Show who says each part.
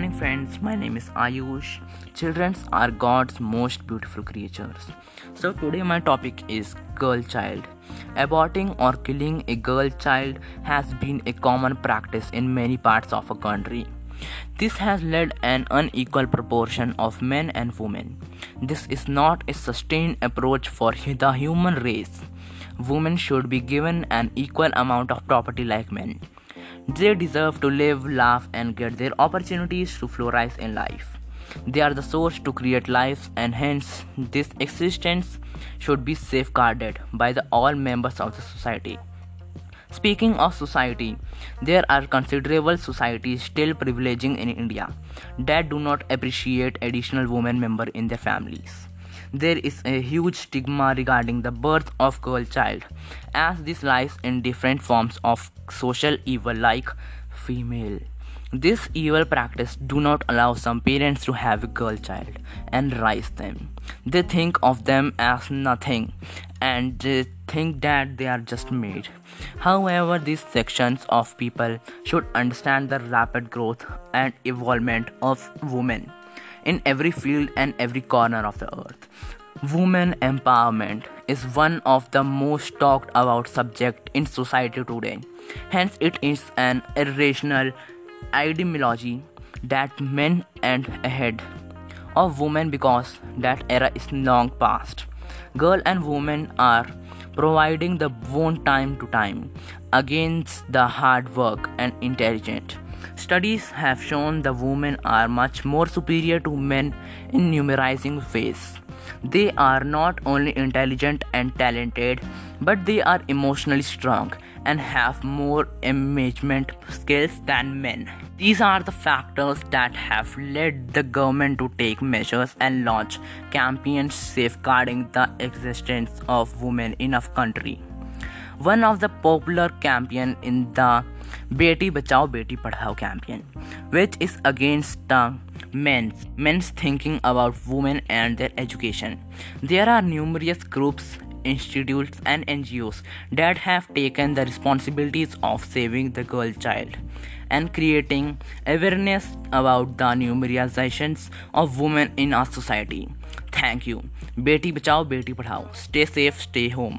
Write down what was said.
Speaker 1: morning, friends. My name is Ayush. Children are God's most beautiful creatures. So, today my topic is girl child. Aborting or killing a girl child has been a common practice in many parts of a country. This has led an unequal proportion of men and women. This is not a sustained approach for the human race. Women should be given an equal amount of property like men. They deserve to live, laugh, and get their opportunities to flourish in life. They are the source to create lives, and hence, this existence should be safeguarded by the all members of the society. Speaking of society, there are considerable societies still privileging in India that do not appreciate additional women member in their families there is a huge stigma regarding the birth of girl child as this lies in different forms of social evil like female. This evil practice do not allow some parents to have a girl child and raise them. They think of them as nothing and they think that they are just made however these sections of people should understand the rapid growth and evolvement of women in every field and every corner of the earth. Women empowerment is one of the most talked about subject in society today. Hence it is an irrational ideology that men and ahead of women because that era is long past. Girl and women are providing the bone time to time against the hard work and intelligent Studies have shown the women are much more superior to men in numerizing ways. They are not only intelligent and talented, but they are emotionally strong and have more management skills than men. These are the factors that have led the government to take measures and launch campaigns safeguarding the existence of women in our country. One of the popular campaign in the Beti Bachao, Beti Padhao campaign which is against the mens mens thinking about women and their education there are numerous groups institute and N G Os that have taken the responsibilities of saving the girl child and creating awareness about the न्यूमरियाजेशन of women in our society thank you Beti Bachao Beti Padhao stay safe stay home